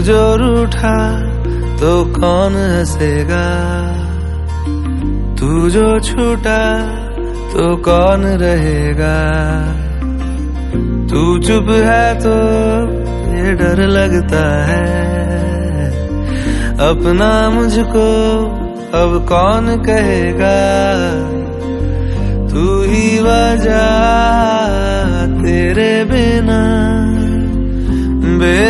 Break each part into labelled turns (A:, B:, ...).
A: जो रूठा तो कौन हंसेगा? तू जो छूटा तो कौन रहेगा? तू चुप है तो ये डर लगता है। अपना मुझको अब कौन कहेगा? तू ही वजह तेरे बिना। बेवजह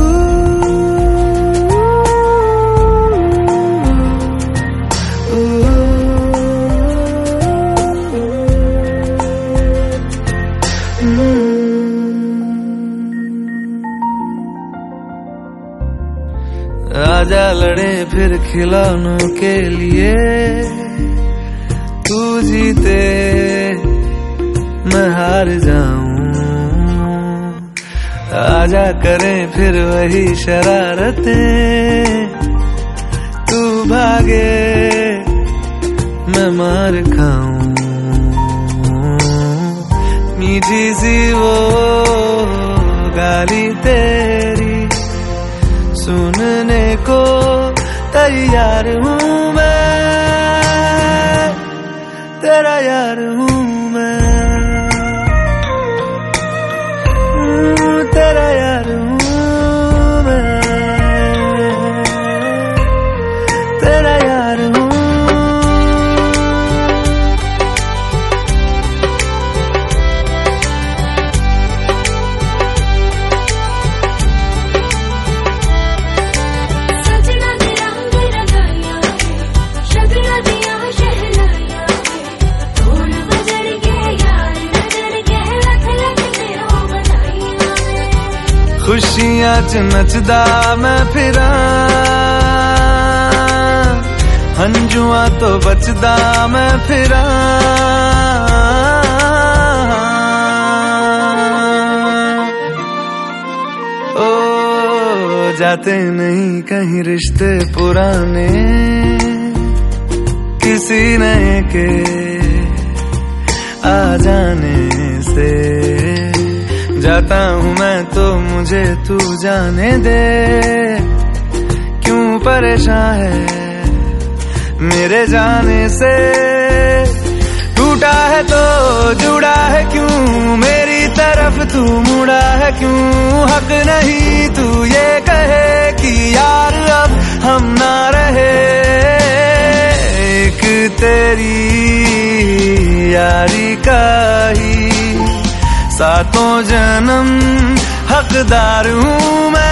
A: आजा लड़े फिर खिलौनों के लिए। तू जीते, मैं हार जाऊँ। आजा करें फिर वही शरारतें। तू भागे, मैं मार खाऊं। मीठी सी वो गाली तेरी सुनने को तैयार हूँ। खुशियाँ च नचदा मैं फिरा। हंजुआ तो बचदा मैं फिरा। ओ, जाते नहीं कहीं रिश्ते पुराने। किसी नए के आ जाने से। जाता हूँ मैं तो मुझे तू जाने दे। क्यों परेशान है मेरे जाने से? टूटा है तो जुड़ा है क्यों? मेरी तरफ़ तू मुड़ा है क्यों? हक नहीं तू ये कहे कि यार अब हम ना रहे। एक तेरी यारी का ही सातों जन्म हकदार हूँ मैं